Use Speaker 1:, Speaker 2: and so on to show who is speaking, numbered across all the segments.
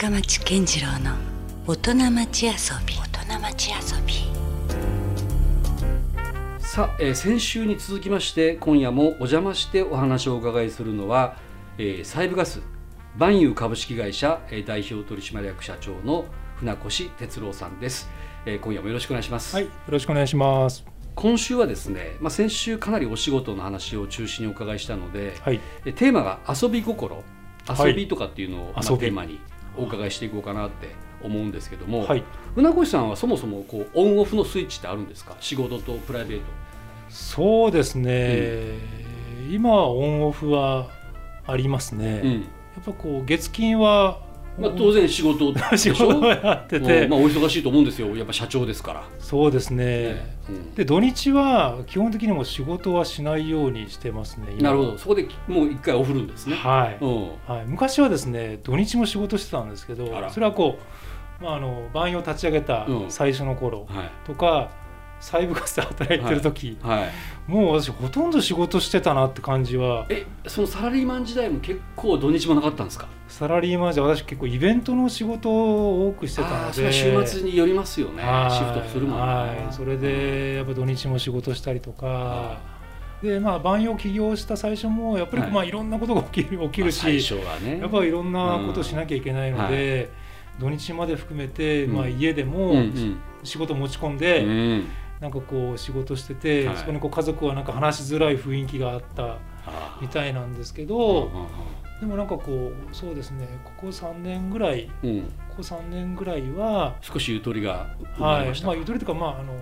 Speaker 1: 深町健次郎の大人町遊び。大人町遊び。
Speaker 2: さあ、えー先週に続きまして今夜もお邪魔してお話をお伺いするのは、えー、サイブガス万有株式会社、えー代表取締役社長の船越哲郎さんです、えー今夜もよろしくお願いします、
Speaker 3: はい、よろしくお願いします。
Speaker 2: 今週はですね、まあ、先週かなりお仕事の話を中心にお伺いしたので、
Speaker 3: はい、
Speaker 2: えテーマが遊び心
Speaker 3: はい
Speaker 2: 遊びとかっていうのを、テーマにお伺いしていこうかなって思うんですけども、
Speaker 3: はい、
Speaker 2: 船越さんはそもそもこうオンオフのスイッチってあるんですか？仕事とプライベート。
Speaker 3: そうですね。今はオンオフはありますね。
Speaker 2: うん。
Speaker 3: やっぱこう月金は、
Speaker 2: まあ、当然仕事でしょ？
Speaker 3: 仕事をやってて、
Speaker 2: うん。まあ、お忙しいと思うんですよ。やっぱ社長ですから、
Speaker 3: そうですね。
Speaker 2: ねうん。
Speaker 3: で土日は基本的にも仕事はしないようにしてますね。今。
Speaker 2: なるほど。そこでもう一回オフるんですね、
Speaker 3: はい、
Speaker 2: うん。
Speaker 3: はい。昔はですね、土日も仕事してたんですけどそれはこう、まああの万葉を立ち上げた
Speaker 2: うん。
Speaker 3: 最初の頃
Speaker 2: はい。
Speaker 3: とか。サイブガスで働いてる時、
Speaker 2: はい、
Speaker 3: もう私ほとんど仕事してたなって感じは。
Speaker 2: えそのサラリーマン時代も結構土日もなかったんですか？
Speaker 3: サラリーマンじゃ私結構イベントの仕事を多くしてた
Speaker 2: あ
Speaker 3: ので。
Speaker 2: ーそれは週末によりますよね。
Speaker 3: はい。
Speaker 2: シフトするもんね
Speaker 3: はい。それでやっぱ土日も仕事したりとか。でまあ万葉起業した最初もやっぱり
Speaker 2: はい。
Speaker 3: まあいろんなことが起きる起きるし、
Speaker 2: まあね。
Speaker 3: やっぱりいろんなことをしなきゃいけないので、土日まで含めて、
Speaker 2: うん。
Speaker 3: まあ、家で
Speaker 2: うん
Speaker 3: も
Speaker 2: うん。
Speaker 3: 仕事持ち込ん
Speaker 2: う
Speaker 3: で、
Speaker 2: ん
Speaker 3: なんかこう仕事してて、
Speaker 2: はい。
Speaker 3: そこにこう家族はなんか話しづらい雰囲気があったみたいなんですけど、
Speaker 2: うんうん
Speaker 3: でもなんかこうそうですねここ3年ぐらい
Speaker 2: うん。うん
Speaker 3: ここ3年ぐらいは、
Speaker 2: 少しゆとりが
Speaker 3: はい
Speaker 2: れま
Speaker 3: あゆとりというかまああの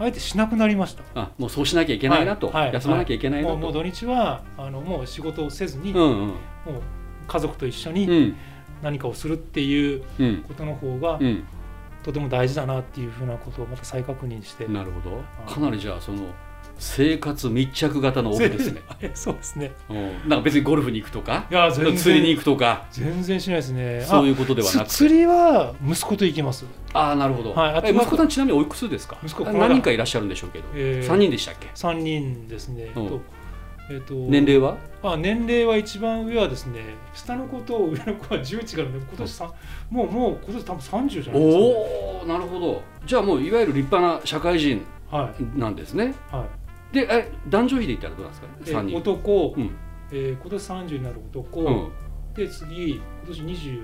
Speaker 3: あえてしなくなりました。
Speaker 2: あもうそうしなきゃいけないなと、
Speaker 3: はい。はい。
Speaker 2: 休まなきゃいけないなと、
Speaker 3: もう土日はあのもう仕事をせずに、
Speaker 2: うんうん。
Speaker 3: もう家族と一緒
Speaker 2: う
Speaker 3: に
Speaker 2: ん。
Speaker 3: 何かをするっていう
Speaker 2: うん。
Speaker 3: ことの方が
Speaker 2: うん
Speaker 3: とても大事だなっていうふうなことをまた再確認して。
Speaker 2: なるほど。
Speaker 3: はい
Speaker 2: かなりじゃあその生活密着型のオフですね、
Speaker 3: そうですね。
Speaker 2: うん、なんか別にゴルフに行くとか？
Speaker 3: いや
Speaker 2: 釣りに行くとか？
Speaker 3: 全然しないですね。
Speaker 2: そういうことではなく
Speaker 3: 釣りは息子と行きます。
Speaker 2: ああなるほど、
Speaker 3: はい
Speaker 2: 息子。さんちなみにおいくつですか？
Speaker 3: 息子
Speaker 2: あ何人かいらっしゃるんでしょうけど、
Speaker 3: えー
Speaker 2: 3人でしたっけ？
Speaker 3: 三人ですね。
Speaker 2: うん。
Speaker 3: とえっと
Speaker 2: 年齢は？
Speaker 3: あ年齢は一番上はですね下の子と上の子は11からね今年さもうもう今年多分30じゃないですか、ね、
Speaker 2: おおなるほど。じゃあもういわゆる立派な社会人
Speaker 3: はい。
Speaker 2: なんですね。
Speaker 3: は
Speaker 2: でえ男女比で言ったらどうなんですか
Speaker 3: いで
Speaker 2: 3人。
Speaker 3: 男、
Speaker 2: うん。
Speaker 3: えー今年30になる男、
Speaker 2: うん。
Speaker 3: で次今年26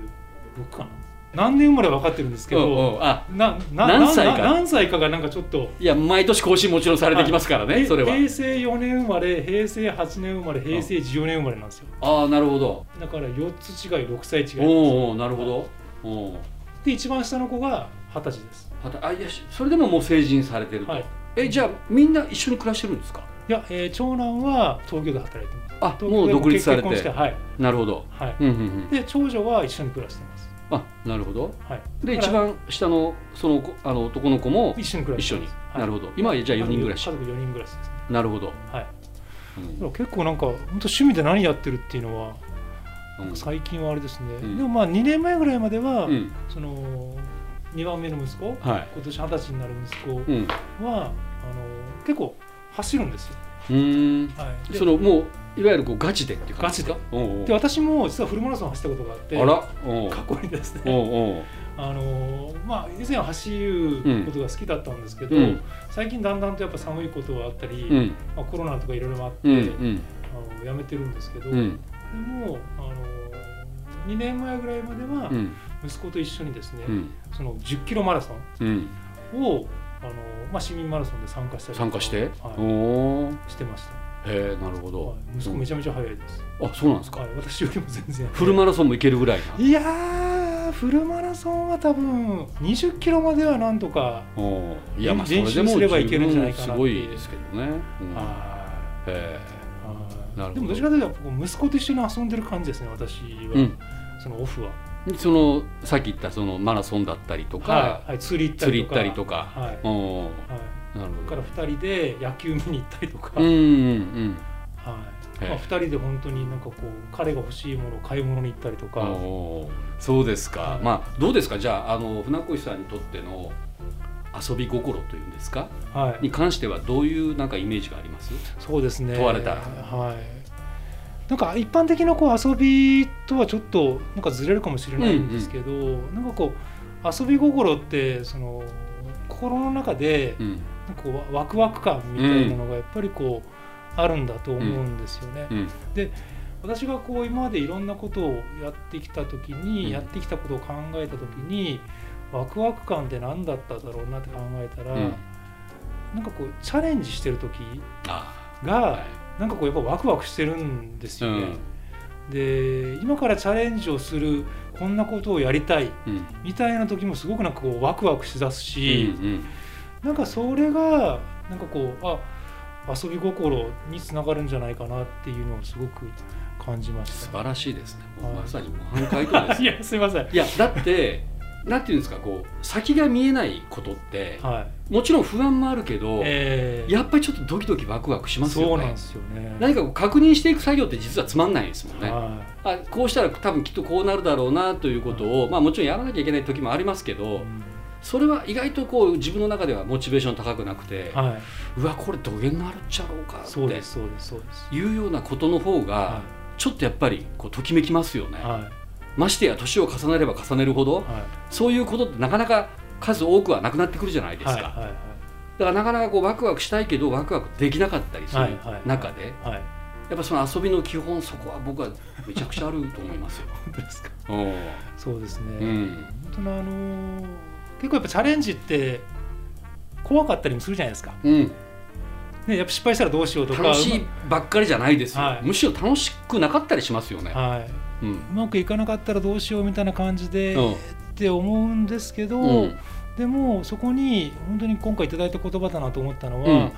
Speaker 3: かな何年生まれは分かってるんですけど、
Speaker 2: うんうん。あ
Speaker 3: なな
Speaker 2: 何歳か。
Speaker 3: な何歳かがなんかちょっと。
Speaker 2: いや毎年更新もちろんされてきますからね、
Speaker 3: へ
Speaker 2: それは。
Speaker 3: 平成4年生まれ平成8年生まれ平成14年生まれなんですよ。
Speaker 2: ああなるほど。
Speaker 3: だから4つ違い6歳違いです
Speaker 2: おーおーなるほど。
Speaker 3: で一番下の子が二十歳です。
Speaker 2: あいやしそれでももう成人されてると、
Speaker 3: はい。
Speaker 2: えじゃあみんな一緒に暮らしてるんですか？
Speaker 3: いや、えー長男は東京で働いてます。
Speaker 2: あもう独立されて。
Speaker 3: 結婚してはい。
Speaker 2: なるほど。
Speaker 3: はい。
Speaker 2: うんうんうん。
Speaker 3: で長女は一緒に暮らしてます
Speaker 2: あなるほど。
Speaker 3: はい。
Speaker 2: で一番下のその子あの男の子も
Speaker 3: 一緒に暮ら
Speaker 2: 一緒に。
Speaker 3: はい。
Speaker 2: なるほど。今はじゃあ4人暮らし。
Speaker 3: 家族4人暮らしですね。
Speaker 2: なるほど、
Speaker 3: はい。
Speaker 2: うん。
Speaker 3: 結構なんか本当趣味で何やってるっていうのは
Speaker 2: うん。
Speaker 3: 最近はあれですね、
Speaker 2: うん。
Speaker 3: でもまあ2年前ぐらいまでは、
Speaker 2: うん。
Speaker 3: その2番目の息子
Speaker 2: はい。
Speaker 3: 今年二十歳になる息子
Speaker 2: うん。
Speaker 3: は、あの結構走るんですよ、
Speaker 2: うーん。
Speaker 3: はい、で
Speaker 2: そのもういわゆるこうガチでっていう感じですか？
Speaker 3: ガ
Speaker 2: おうおう。
Speaker 3: で私も実はフルマラソン走ったことがあって
Speaker 2: あら？
Speaker 3: 過去にですね
Speaker 2: おう
Speaker 3: あのまあ以前は走ることが好きだったんですけど、
Speaker 2: うん。
Speaker 3: 最近だんだんとやっぱ寒いことがあったり、
Speaker 2: うん。
Speaker 3: まあ、コロナとかいろいろあって、
Speaker 2: うんうん。
Speaker 3: あのやめてるんですけど、
Speaker 2: うん。
Speaker 3: でもあの2年前ぐらいまでは
Speaker 2: うん。
Speaker 3: 息子と一緒にですね、
Speaker 2: うん。
Speaker 3: その10キロマラソ
Speaker 2: うん。
Speaker 3: ンをあの、まあ、市民マラソンで参加したり
Speaker 2: 参加して、
Speaker 3: はい、してました、
Speaker 2: へえなるほど、
Speaker 3: はい、息子めちゃめちゃ速いです、
Speaker 2: うん。あそうなんですか、
Speaker 3: はい、私よりも全然
Speaker 2: フルマラソンもいけるぐらいな。い
Speaker 3: やーフルマラソンは多分20キロまではなんとか、
Speaker 2: おー。いやまあそれ
Speaker 3: すればい
Speaker 2: 十
Speaker 3: けるんじゃないかなって
Speaker 2: ごいですけどね、うん。
Speaker 3: は
Speaker 2: へ
Speaker 3: い。
Speaker 2: なるほど。
Speaker 3: でもどっちかというと息子と一緒に遊んでる感じですね私は、
Speaker 2: えうん。
Speaker 3: そのオフは、
Speaker 2: そのさっき言ったそのマラソンだったりとか、
Speaker 3: はい。はい、釣り行った
Speaker 2: 釣り
Speaker 3: とか。
Speaker 2: ったりとか、
Speaker 3: はい。
Speaker 2: おー。
Speaker 3: はい
Speaker 2: なるほど。
Speaker 3: から2人で野球見に行ったりとか、
Speaker 2: うんうんうん。
Speaker 3: はい。まあ、2人で本当になんかこう彼が欲しいものを買い物に行ったりとか、
Speaker 2: そうですか、
Speaker 3: はい。
Speaker 2: まあどうですか？じゃああの船越さんにとっての遊び心というんですか？
Speaker 3: はい、
Speaker 2: に関してはどういうなんかイメージがあります？
Speaker 3: そうですね。
Speaker 2: 問われたら。
Speaker 3: はい。なんか一般的なこう遊びとはちょっとなんかずれるかもしれないんですけど、なんかこう遊び心ってその心の中でこうワクワク感みたいなのがやっぱりこうあるんだと思うんですよね。
Speaker 2: うん。
Speaker 3: 私がこう今までいろんなことをやってきた時に、
Speaker 2: うん。
Speaker 3: やってきたことを考えた時にワクワク感って何だっただろうなって考えたら、
Speaker 2: うん。
Speaker 3: なんかこうチャレンジしてる時
Speaker 2: あ
Speaker 3: が、
Speaker 2: はい。
Speaker 3: なんかこうやっぱワクワクしてるんですよね。
Speaker 2: うん。
Speaker 3: で今からチャレンジをするこんなことをやりたい
Speaker 2: うん。
Speaker 3: みたいな時もすごくなんかこうワクワクしだす
Speaker 2: うん
Speaker 3: し、
Speaker 2: うん
Speaker 3: なんかそれがなんかこうあ遊び心につながるんじゃないかなっていうのをすごく感じました。
Speaker 2: 素晴らしいですねまさに模範解答です
Speaker 3: いやすいません。
Speaker 2: いやだってなんていうんですかこう先が見えないことって
Speaker 3: はい。
Speaker 2: もちろん不安もあるけど、
Speaker 3: えー
Speaker 2: やっぱりちょっとドキドキワクワクしますよね
Speaker 3: そうなんですよね。
Speaker 2: 何かこう確認していく作業って実はつまんないですもんね、
Speaker 3: は
Speaker 2: あこうしたら多分きっとこうなるだろうなということを、まあ、もちろんやらなきゃいけない時もありますけ
Speaker 3: い。
Speaker 2: ど、
Speaker 3: うん
Speaker 2: それは意外とこう自分の中ではモチベーション高くなくて、
Speaker 3: は
Speaker 2: うわこれどげんなるっちゃろうか
Speaker 3: い。
Speaker 2: って
Speaker 3: そうですそうですそうです。
Speaker 2: いうようなことの方が
Speaker 3: は
Speaker 2: ちょっとやっぱりこうときめきますよね、
Speaker 3: いは
Speaker 2: ましてや年を重ねれば重ねるほど
Speaker 3: いはい
Speaker 2: そういうことってなかなか数多くはなくなってくるじゃないですか、
Speaker 3: はいはい
Speaker 2: だからなかなかこうワクワクしたいけどワクワクできなかったりする
Speaker 3: はいはい
Speaker 2: 中で
Speaker 3: はいはい。
Speaker 2: やっぱその遊びの基本そこは僕はめちゃくちゃあると思いますよ。
Speaker 3: 本当ですか？
Speaker 2: うん
Speaker 3: そうですね。
Speaker 2: うん
Speaker 3: 本当のあのー結構やっぱチャレンジって怖かったりもするじゃないですか。
Speaker 2: うん、
Speaker 3: ねやっぱ失敗したらどうしようとか。
Speaker 2: 楽しいばっかりじゃないですよ、
Speaker 3: はい。
Speaker 2: むしろ楽しくなかったりしますよね。
Speaker 3: はい。
Speaker 2: うん。
Speaker 3: うまくいかなかったらどうしようみたいな感じで、
Speaker 2: うん。
Speaker 3: って思うんですけど、
Speaker 2: うん。
Speaker 3: でもそこに本当に今回いただいた言葉だなと思ったのは、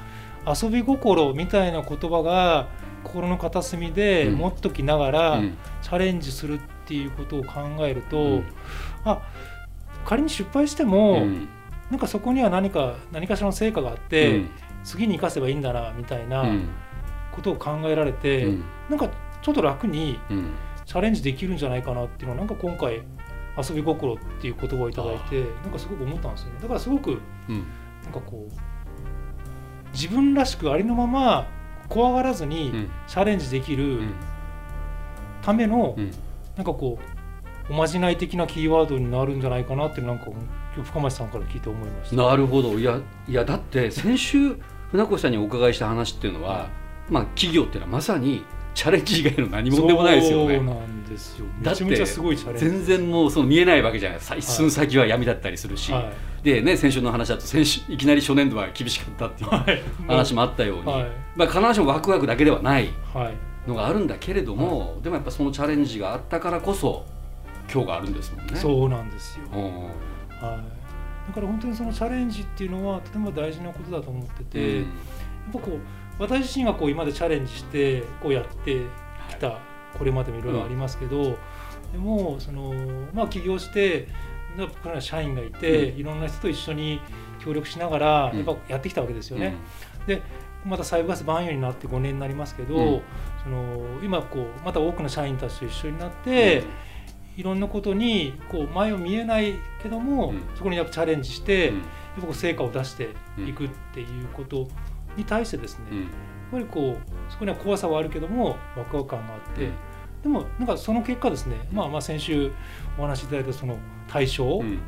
Speaker 3: 遊び心みたいな言葉が心の片隅で
Speaker 2: うん。
Speaker 3: 持っときながら、
Speaker 2: うん。
Speaker 3: チャレンジするっていうことを考えると、
Speaker 2: うん。
Speaker 3: あ仮に失敗しても、
Speaker 2: うん。
Speaker 3: なんかそこには何か何かしらの成果があって、次に生かせばいいんだなみたいな
Speaker 2: うん。
Speaker 3: ことを考えられて、
Speaker 2: うん。
Speaker 3: なんかちょっと楽に
Speaker 2: うん。
Speaker 3: チャレンジできるんじゃないかなっていうのはなんか今回遊び心っていう言葉をいただいてなんかすごく思ったんですよね。だからすごく
Speaker 2: うん。
Speaker 3: なんかこう自分らしくありのまま怖がらずに
Speaker 2: うん。
Speaker 3: チャレンジでき
Speaker 2: う
Speaker 3: る
Speaker 2: ん。
Speaker 3: ための
Speaker 2: うん。
Speaker 3: なんかこうおまじない的なキーワードになるんじゃないかなってなんか今日深町さんから聞いて思いました。
Speaker 2: なるほどいやいやだって先週船越さんにお伺いした話っていうのは、まあ、企業っていうのはまさにチャレンジ以外の何もでもないですよね
Speaker 3: そう。なんですよ。めちゃめちゃすごいチャレンジ。
Speaker 2: 全然もうその見えないわけじゃないですか一寸先は闇だったりするし、
Speaker 3: は
Speaker 2: でね先週の話だと先週いきなり初年度は厳しかったっていう。話もあったように、
Speaker 3: はい。
Speaker 2: まあ、必ずしもワクワクだけではない。のがあるんだけれども、でもやっぱそのチャレンジがあったからこそ今日があるんですもんね。
Speaker 3: そうなんですよ。
Speaker 2: うん。
Speaker 3: はい。だから本当にそのチャレンジっていうのはとても大事なことだと思ってて、やっぱこう私自身はこう今までチャレンジしてこうやってきたこれまでもいろいろありますけど、でもそのまあ起業してやっぱこれは社員がいて、いろんな人と一緒に協力しながら
Speaker 2: うん。
Speaker 3: やっぱやってきたわけですよね。またサイブガス万有になって5年になりますけど、
Speaker 2: うん。
Speaker 3: その今こうまた多くの社員たちと一緒になって、いろんなことにこう前を見えないけども、
Speaker 2: うん。
Speaker 3: そこにやっぱチャレンジして、
Speaker 2: うん。
Speaker 3: やっぱこう成果を出していくっていうことに対してですね、
Speaker 2: うん。
Speaker 3: やっぱりこうそこには怖さはあるけどもワクワク感があって、でもなんかその結果ですね、まあ、まあ先週お話しいただいたその対象、
Speaker 2: うん。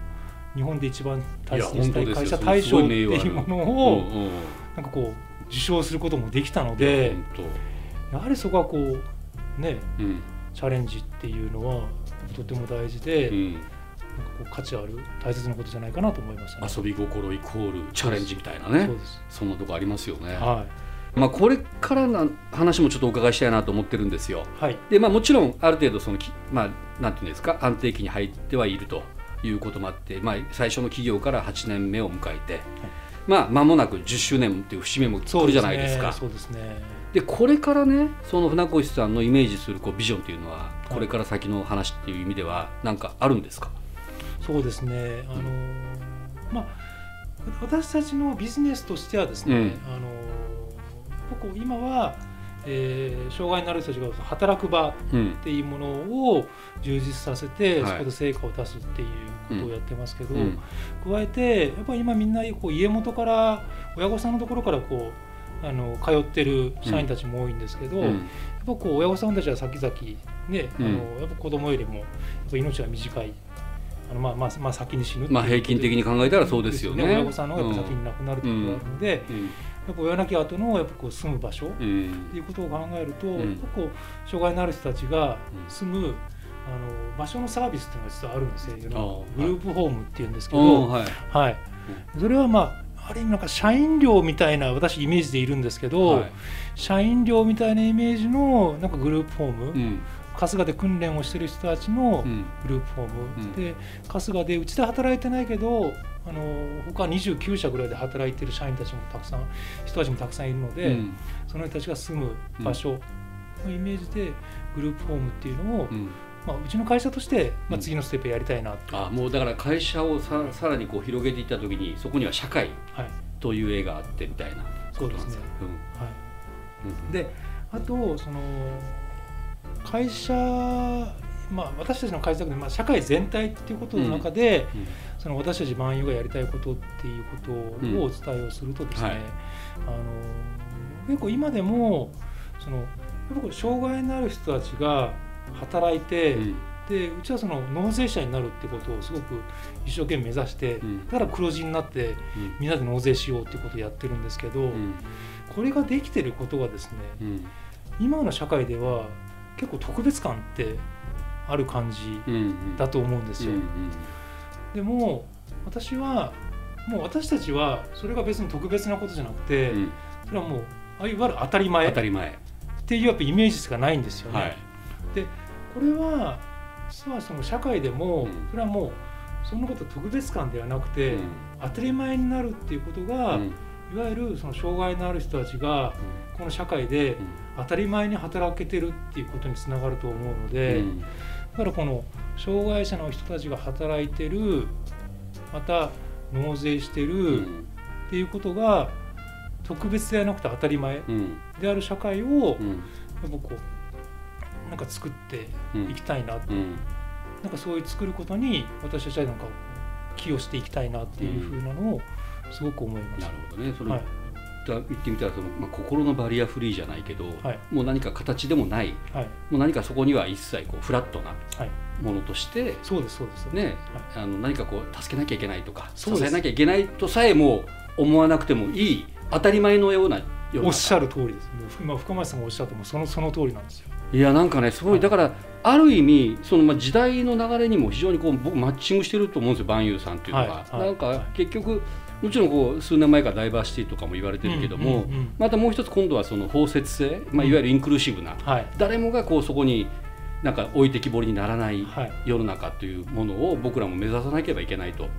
Speaker 3: 日本で一番大切に
Speaker 2: い
Speaker 3: したい会社対象って
Speaker 2: い
Speaker 3: うもの
Speaker 2: うん
Speaker 3: を
Speaker 2: うんうん。
Speaker 3: なんかこう受賞することもできたので
Speaker 2: 本
Speaker 3: やはりそこはこうねチャレンジっていうのはとても大事で、
Speaker 2: うん
Speaker 3: なんかこう価値ある大切なことじゃないかなと思いましたね。
Speaker 2: 遊び心イコールチャレンジみたいなね。そんなとこありますよね。
Speaker 3: は
Speaker 2: まあ、これからの話もちょっとお伺いしたいなと思ってるんですよ。
Speaker 3: い。はい。
Speaker 2: でまあ、もちろんある程度そのき、まあ、なんていうんですか安定期に入ってはいるということもあって、まあ、最初の企業から8年目を迎えて、まあ間もなく10周年っていう節目も来るじゃないですか。
Speaker 3: そうですね。
Speaker 2: でこれからねその船越さんのイメージするこうビジョンっていうのはこれから先の話っていう意味では何かあるんですか、
Speaker 3: そうですね。あのまあ私たちのビジネスとしてはですね、
Speaker 2: うん
Speaker 3: あのやっぱこう今は、えー障害のある人たちが働く場
Speaker 2: うん。
Speaker 3: っていうものを充実させて、
Speaker 2: はい。
Speaker 3: そこで成果を出すっていうことをやってますけど、
Speaker 2: うん。
Speaker 3: 加えてやっぱり今みんなこう家元から親御さんのところからこうあの通ってる社員たちも多いんですけど、やっぱこう親御さんたちは先々ね、あのやっぱ子供よりもやっぱ命は短い。あのまあまあまあ先に死ぬ
Speaker 2: まあ平均的に考えたらそうですよね。
Speaker 3: 親御さんの方がやっぱ先に亡くなるということがあるん。で、やっぱ親亡き後のやっぱこう住む場所っていうことを考えると、やっぱこう障害のある人たちが住む、あの場所のサービスっていうのが実はあるんですよ。グループホームっていうんですけど、はい、はい、それはまあある意味なんか社員寮みたいな私イメージでいるんですけど、はい、社員寮みたいなイメージのなんかグループホーム、うん、春日で訓練をしてる人たちのグループホーム、うん、で春日でうちで働いてないけどあの他29社ぐらいで働いてる社員たちもたくさん人たちもたくさんいるので、うん、その人たちが住む場所のイメージでグループホームっていうのを、まあ、うちの会社として、まあ、次のステップやりたいな、うん、
Speaker 2: あもうだから会社をささらにこう広げていった時にそこには社会という絵があってみたいな
Speaker 3: そうですね、うん。はい、であとその会社まあ、私たちの会社で、まあ、社会全体っていうことの中で、うん。うん、その私たち万有がやりたいことっていうことをお伝えをするとですね、はい、あの結構今でもその障害のある人たちが働いて、うん、でうちはその納税者になるってことをすごく一生懸命目指して、うん、だから黒字になって、うん、みんなで納税しようっていうことをやってるんですけど、これができてることがですね、今の社会では結構特別感ってある感じだと思うんですよ。でも私はもう私たちはそれが別に特別なことじゃなくて、それはもうあいわゆる当たり前
Speaker 2: 当たり前。
Speaker 3: っていうやっぱイメージしかないんですよね。はい、でこれは実はその社会でも、それはもうそんなこと特別感ではなくて、当たり前になるっていうことが、いわゆるその障害のある人たちがこの社会で当たり前に働けてるっていうことにつながると思うので、だからこの障害者の人たちが働いてるまた納税してるっていうことが特別ではなくて当たり前である社会を、やっぱこうなんか作っていきたいな、うん、なんかそういう作ることに私たちはなんか寄与していきたいなっていうふうなのをすごく思います。
Speaker 2: なるほどね。その、はい。言ってみたらその、まあ、心のバリアフリーじゃないけど、はい、もう何か形でもない、はい、もう何かそこには一切こうフラットなものとして、はい、
Speaker 3: そうですそうです。
Speaker 2: ね、あの何かこう助けなきゃいけないとか支えなきゃいけないとさえも思わなくてもいい当たり前のような
Speaker 3: おっしゃる通りです。今深町さんがおっしゃってもそのその通りなんですよ。
Speaker 2: いやなんかねすごいだからある意味そのまあ時代の流れにも非常にこう僕マッチングしてると思うんですよ万有さんっていうのが、なんか結局もちろんこう数年前からダイバーシティとかも言われてるけども、またもう一つ今度はその包摂性、まあ、いわゆるインクルーシブな、誰もがこうそこになんか置いてきぼりにならない世の中というものを僕らも目指さなければいけないと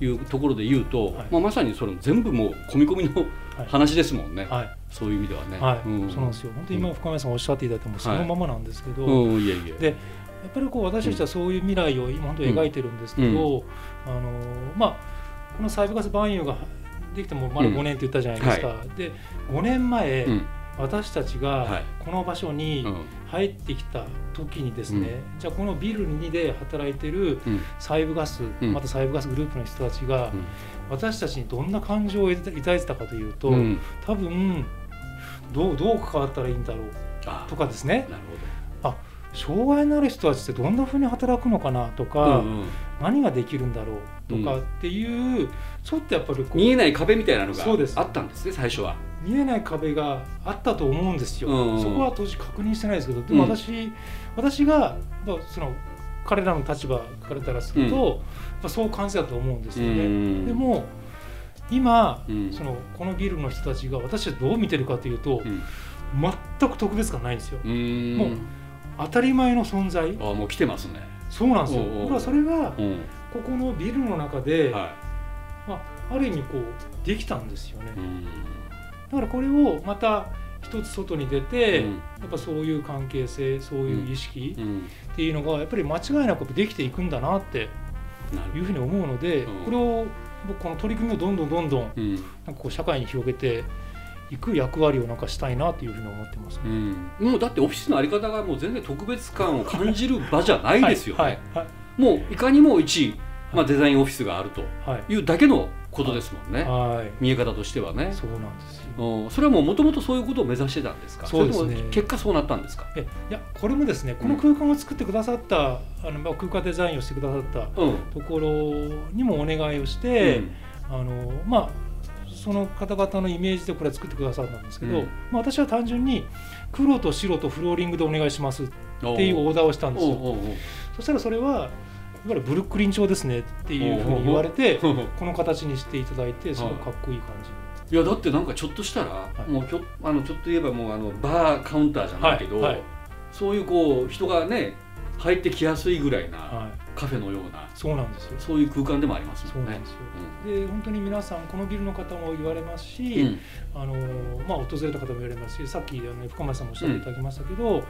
Speaker 2: い。うところで言うと、まあ、まさにそれも全部もう込み込みの話ですもんね、はい、そういう意味ではね。
Speaker 3: はい。うん、そうなんですよ。本当に今深谷さんおっしゃっていただいてもそのままなんですけど、
Speaker 2: はいうん、いえいえ。
Speaker 3: でやっぱりこう私たちはそういう未来を今本当描いてるんですけど、うん、あのまあこのサイブガス万有ができてもまだ5年って言ったじゃないですか。はい、で5年前、私たちがこの場所に入ってきた時にですね、うん、じゃあこのビル2で働いてるサイブガス、うん、またサイブガスグループの人たちが、私たちにどんな感情を抱いてたかというと、うん、多分どうどう関わったらいいんだろうとかですね。あ障害のある人たちってどんなふうに働くのかなとか、うんうん、何ができるんだろうとかっていう、うん、ちょっとやっぱり
Speaker 2: 見えない壁みたいなのがあったんですね最初は。
Speaker 3: 見えない壁があったと思うんですよ、うんうん、そこは当時確認してないですけどでも私うん、私がその彼らの立場からたらすると、うん、そう感じたと思うんですよね。うん、でも今、うん、そのこのビルの人たちが私たちどう見てるかというと、全く特別感ないんですよ。もう当たり前の存在。
Speaker 2: あもう来てますね。
Speaker 3: そうなんですよ。僕はそれが、ここのビルの中で、はい、まあ、ある意味こうできたんですよね。だからこれをまた一つ外に出て、うん、やっぱそういう関係性そういう意識っていうのがやっぱり間違いなくできていくんだなっていうふうに思うので、これを僕この取り組みをどんどんどんどんなんかこう社会に広げていく役割をなんかしたいなというふうに思ってます、ね、
Speaker 2: うん、もうだってオフィスのあり方がもう全然特別感を感じる場じゃないですよね。はいはいはい、もういかにも一まあ、デザインオフィスがあるというだけのことですもんね、はい、見え方としてはね。
Speaker 3: そうなんですよ。
Speaker 2: それはもうもともとそういうことを目指してたんですか？
Speaker 3: そうですね。
Speaker 2: 結果そうなったんですか？
Speaker 3: えいやこれもですねこの空間を作ってくださった、あのまあ空間デザインをしてくださった
Speaker 2: うん。
Speaker 3: ところにもお願いをして、あのまあその方々のイメージでこれは作ってくださったんですけど、
Speaker 2: うん。
Speaker 3: まあ、私は単純に黒と白とフローリングでお願いしますっ
Speaker 2: うん
Speaker 3: ていうオーダーをしたんですよ。そしたらそれはいわゆるブルックリン調ですねっていうふうに言われてこの形にしていただいてすごくかっこいい感じ。
Speaker 2: いやだってなんかちょっとしたら、
Speaker 3: い
Speaker 2: もうきょあのちょっと言えばもうあのバーカウンターじゃないけど、
Speaker 3: はいはい。
Speaker 2: そういうこう人がね入ってきやすいぐらいな
Speaker 3: はい、
Speaker 2: カフェのような
Speaker 3: そうなんですよ。
Speaker 2: そういう空間でもありますもんね。
Speaker 3: そうなんですよ。で本当に皆さんこのビルの方も言われますし、
Speaker 2: うん。うん
Speaker 3: あのまあ、訪れた方も言われますしさっきあの深町さんもおっしゃっていただきましたけど、なんか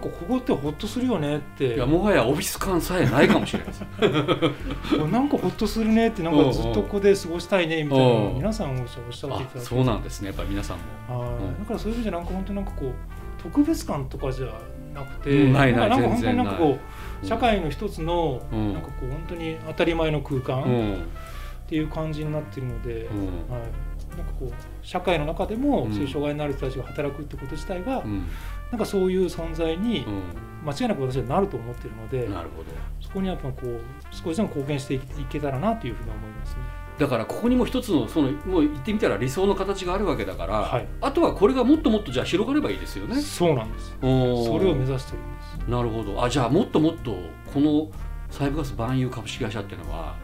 Speaker 3: ここってほっとするよねって。
Speaker 2: いやもはやオフィス感さえないかもしれないです。
Speaker 3: なんかほっとするねってなんかずっとここで過ごしたいねみたいなのを皆さんおっしゃおってい
Speaker 2: あ
Speaker 3: ただ
Speaker 2: そうなんですね。やっぱり皆さんも。
Speaker 3: はい。
Speaker 2: うん。
Speaker 3: だからそういう意味じゃなんか本当になんかこう特別感とかじゃなくて、
Speaker 2: うんないない
Speaker 3: んかなんか本当になんかこう社会の一つの、
Speaker 2: うん。
Speaker 3: なんかこう本当に当たり前の空間。っ
Speaker 2: うん。
Speaker 3: ていう感じになっているので、
Speaker 2: うん。
Speaker 3: はい、なんかこう社会の中でも
Speaker 2: うん。
Speaker 3: そういう障害のある人たちが働くってこと自体が、
Speaker 2: うん。
Speaker 3: なんかそういう存在に
Speaker 2: う
Speaker 3: 間違いなく私はなると思っているので、
Speaker 2: んなるほど。
Speaker 3: そこにやっぱこう少しでも貢献していけたらなというふうに思いますね。
Speaker 2: だからここにも一つのそのもう言ってみたら理想の形があるわけだから、
Speaker 3: はい
Speaker 2: あとはこれがもっともっとじゃあ広がればいいですよね。
Speaker 3: そうなんです。それを目指してるんです。
Speaker 2: なるほどあじゃあもっともっとこのサイブガス万有株式会社っていうのは
Speaker 3: は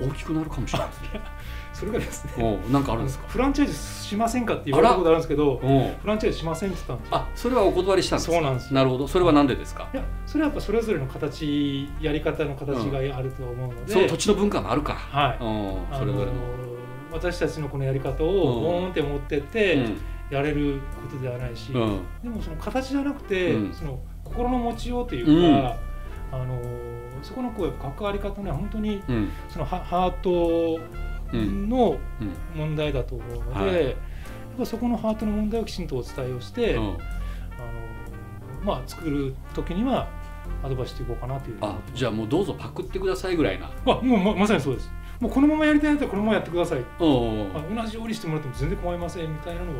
Speaker 3: い
Speaker 2: 大きくなるかもしれないですね。
Speaker 3: それがですね、
Speaker 2: おなんかあるんですか？
Speaker 3: フランチャイズしませんかって言われたことあるんですけど、
Speaker 2: お
Speaker 3: フランチャイズしませんって言ったんですよ。
Speaker 2: あそれはお断りしたんですか？
Speaker 3: そうなんです。よ
Speaker 2: なるほど。それは何でですか？
Speaker 3: いや、それはやっぱそれぞれの形、やり方の形があると思うので、
Speaker 2: その土地の文化もあるか、
Speaker 3: はい。
Speaker 2: それぞれの、
Speaker 3: の私たちのこのやり方を
Speaker 2: う。ん
Speaker 3: ボーンって持ってってやれることではないし、
Speaker 2: うん。うん
Speaker 3: でもその形じゃなくて、
Speaker 2: うん。
Speaker 3: その心の持ちようというか、
Speaker 2: うん。
Speaker 3: あのそこのこう関わり方ね本当に
Speaker 2: うん。
Speaker 3: そのハハート
Speaker 2: うん
Speaker 3: の
Speaker 2: うん
Speaker 3: 問題だと思うので、
Speaker 2: はい。
Speaker 3: やっぱそこのハートの問題をきちんとお伝えをして、
Speaker 2: うん。
Speaker 3: あのまあ作る時にはアドバイスしていこうかなという。
Speaker 2: あじゃあもうどうぞパクってくださいぐらいな。
Speaker 3: あもうままさにそうです。もうこのままやりたいんだったらこのままやってください、
Speaker 2: うんうんうん。
Speaker 3: あ同じようにしてもらっても全然構いませんみたいなのを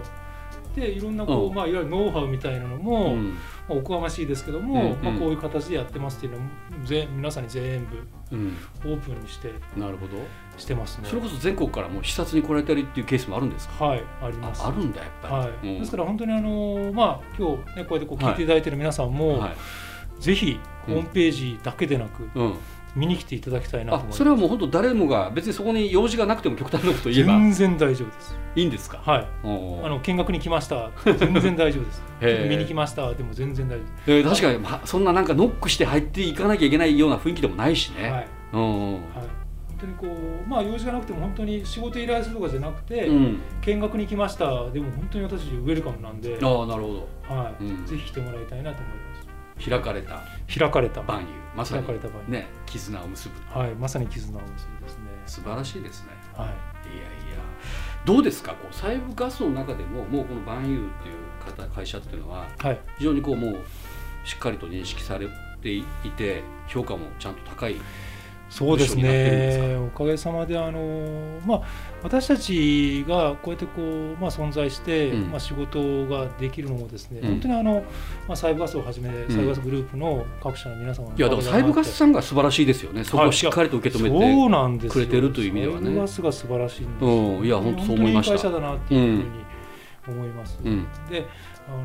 Speaker 3: でいろんなこう、
Speaker 2: うん。
Speaker 3: まあ、いわゆるノウハウみたいなのも、
Speaker 2: うん。
Speaker 3: まあ、おこがましいですけども、
Speaker 2: うんうん。
Speaker 3: まあ、こういう形でやってますっていうのもぜ皆さんに全部
Speaker 2: うん。
Speaker 3: オープンにして
Speaker 2: なるほど。
Speaker 3: してますね。
Speaker 2: それこそ全国からもう視察に来られたりっていうケースもあるんですか？
Speaker 3: はいあります。
Speaker 2: ああるんだやっぱり、
Speaker 3: はい。
Speaker 2: うん
Speaker 3: ですから本当にあのまあ今日ねこうやってこう聞いていただいてる皆さんも、
Speaker 2: はい
Speaker 3: ぜひホームページだけでなく
Speaker 2: うん、
Speaker 3: 見に来ていただきたいなと
Speaker 2: あ
Speaker 3: 思います。
Speaker 2: それはもう本当誰もが別にそこに用事がなくても極端なこと言えば
Speaker 3: 全然大丈夫です。
Speaker 2: いいんですか？
Speaker 3: はい。あの見学に来ました。全然大丈夫です。見に来ました。でも全然大丈
Speaker 2: えー確かに、まあ、そんななんかノックして入っていかなきゃいけないような雰囲気でもないし
Speaker 3: 夫。
Speaker 2: ね、
Speaker 3: はい。
Speaker 2: うんうん
Speaker 3: はい。本当にこうまあ用事がなくても本当に仕事依頼するとかじゃなくて、
Speaker 2: うん、
Speaker 3: 見学に来ました。でも本当に私ウェルカムなんで、
Speaker 2: ああなるほど
Speaker 3: はい、
Speaker 2: うん
Speaker 3: ぜひ来てもらいたいなと思います。
Speaker 2: 開かれた
Speaker 3: 開かれた。
Speaker 2: 万有。まさに
Speaker 3: 開かれた場合、
Speaker 2: ね絆を結ぶ。
Speaker 3: はい、まさに絆を結ぶですね。
Speaker 2: 素晴らしいですね。
Speaker 3: はい。
Speaker 2: いやいや。どうですか？こう細部ガスの中でももうこの万有っていう方会社っていうのは
Speaker 3: はい。
Speaker 2: 非常にこうもうしっかりと認識されていて評価もちゃんと高い
Speaker 3: そうですね。おかげさまであのまあ私たちがこうやってこうまあ存在して、
Speaker 2: うん。
Speaker 3: まあ仕事ができるのもですね、
Speaker 2: うん。
Speaker 3: 本当にあのまあサイブガスをはじめ、サイブガスグループの各社の皆様の
Speaker 2: いやだからサイブガスさんが素晴らしいですよね。そこをしっかりと受け止めて、くれてるという意味ではね。
Speaker 3: サイブガスが素晴らしいんですよ。
Speaker 2: うんいや本当そう思いました。
Speaker 3: 会社だなっていうふうに思います。
Speaker 2: うん。
Speaker 3: であの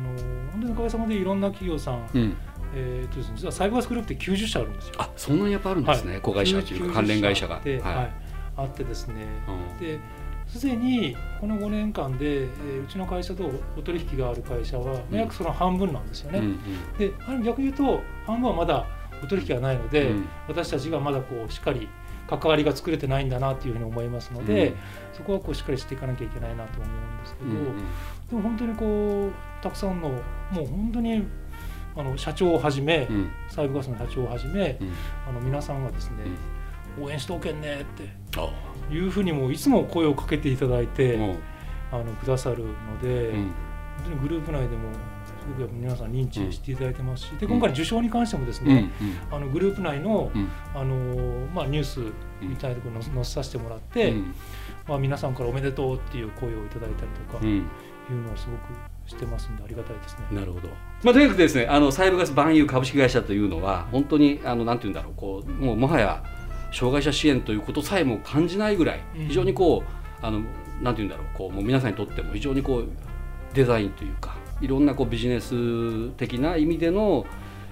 Speaker 3: 本当におかげさまでいろんな企業さん、
Speaker 2: うん、
Speaker 3: えーとですね、実はサイブガスグループって90社あるんですよ。
Speaker 2: あそんなにやっぱあるんですね、
Speaker 3: はい。
Speaker 2: 子会社というか関連会社が。
Speaker 3: 90社あって
Speaker 2: はい。
Speaker 3: はい。あってですね、
Speaker 2: うん。
Speaker 3: ですでにこの5年間で、えーうちの会社とお取引がある会社は、
Speaker 2: うん。
Speaker 3: 約その半分なんですよね。
Speaker 2: うんうん。
Speaker 3: である逆に言うと半分はまだお取引がないので、
Speaker 2: うん。
Speaker 3: 私たちがまだこうしっかり関わりが作れてないんだなというふうに思いますので、
Speaker 2: うん。
Speaker 3: そこはこうしっかりしていかなきゃいけないなと思うんですけど、
Speaker 2: うんうん。
Speaker 3: でも本当にこうたくさんのもう本当にあの社長をはじめ、
Speaker 2: うん。
Speaker 3: サイブガスの社長をはじめ、
Speaker 2: うん。
Speaker 3: あの皆さんがですね、応援しとけんねって
Speaker 2: あ。
Speaker 3: いうふうにもういつも声をかけていただいて、
Speaker 2: うん。
Speaker 3: あのくださるので、
Speaker 2: うん。
Speaker 3: 本当にグループ内でもすごくやっぱ皆さん認知していただいてますし、で今回の受賞に関してもです
Speaker 2: うん
Speaker 3: ね、あのグループ内の,、
Speaker 2: うん。
Speaker 3: あのまあ、ニュースみたいなところに載せさせてもらって、
Speaker 2: うん。
Speaker 3: まあ、皆さんからおめでとうっていう声をいただいたりとか、
Speaker 2: うん。
Speaker 3: いうのをすごくしてますんでありがたいですね。
Speaker 2: なるほど。まあ、とにかくですね、あのサイブガス万有株式会社というのは本当にあのなんていうんだろう、こうもうもはや障害者支援ということさえも感じないぐらい、
Speaker 3: うん。
Speaker 2: 非常にこうあのなんていうんだろう、こうもう皆さんにとっても非常にこうデザインというか、いろんなこうビジネス的な意味での、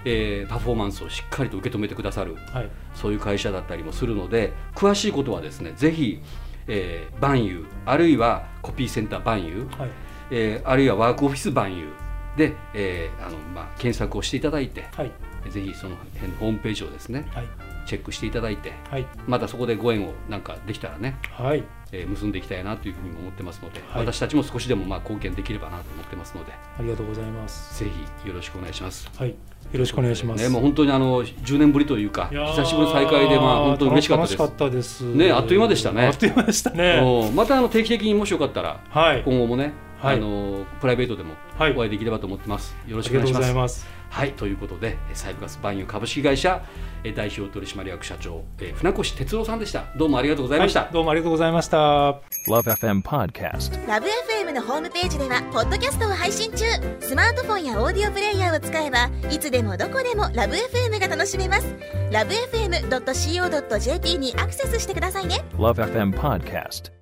Speaker 2: えーパフォーマンスをしっかりと受け止めてくださる
Speaker 3: はい、
Speaker 2: そういう会社だったりもするので詳しいことはですねぜひ、えー、バンユーあるいはコピーセンターバンユー、
Speaker 3: はい、
Speaker 2: えーあるいはワークオフィスバンユーで、えーあのまあ、検索をしていただいて
Speaker 3: はい、
Speaker 2: ぜひその辺のホームページをですね
Speaker 3: はい、
Speaker 2: チェックしていただいて
Speaker 3: はい、
Speaker 2: またそこでご縁をなんかできたらね、
Speaker 3: はい、
Speaker 2: えー結んでいきたいなというふうにも思ってますので、
Speaker 3: はい
Speaker 2: 私たちも少しでもまあ貢献できればなと思ってますので
Speaker 3: ありがとうございます。
Speaker 2: ぜひよろしくお願いします。
Speaker 3: はい、よろしくお願いします。
Speaker 2: ね、もう本当にあの10年ぶりというか久しぶりの再会でまあ本当に嬉
Speaker 3: しかったです。
Speaker 2: ねあっという間でしたね
Speaker 3: あっという間でしたね。
Speaker 2: おまたあの定期的にもしよかったら
Speaker 3: はい、
Speaker 2: 今後もね、
Speaker 3: はい
Speaker 2: あのプライベートでも
Speaker 3: はい
Speaker 2: お会いできればと思ってます。よろ
Speaker 3: ありがとう
Speaker 2: しくお願いします。
Speaker 3: ございます。
Speaker 2: はいということでえサイブガスバンユー株式会社え代表取締役社長え船越哲郎さんでした。どうもありがとうございました。
Speaker 3: はい、どうもありがとうございました。
Speaker 4: Love FM Podcast.
Speaker 5: ラブ f m のホームページではポッドキャストを配信中スマートフォンやオーディオプレイヤーを使えばいつでもどこでもラブ f m が楽しめますラブ FM.co.jp にアクセスしてくださいね
Speaker 4: Love FM Podcast.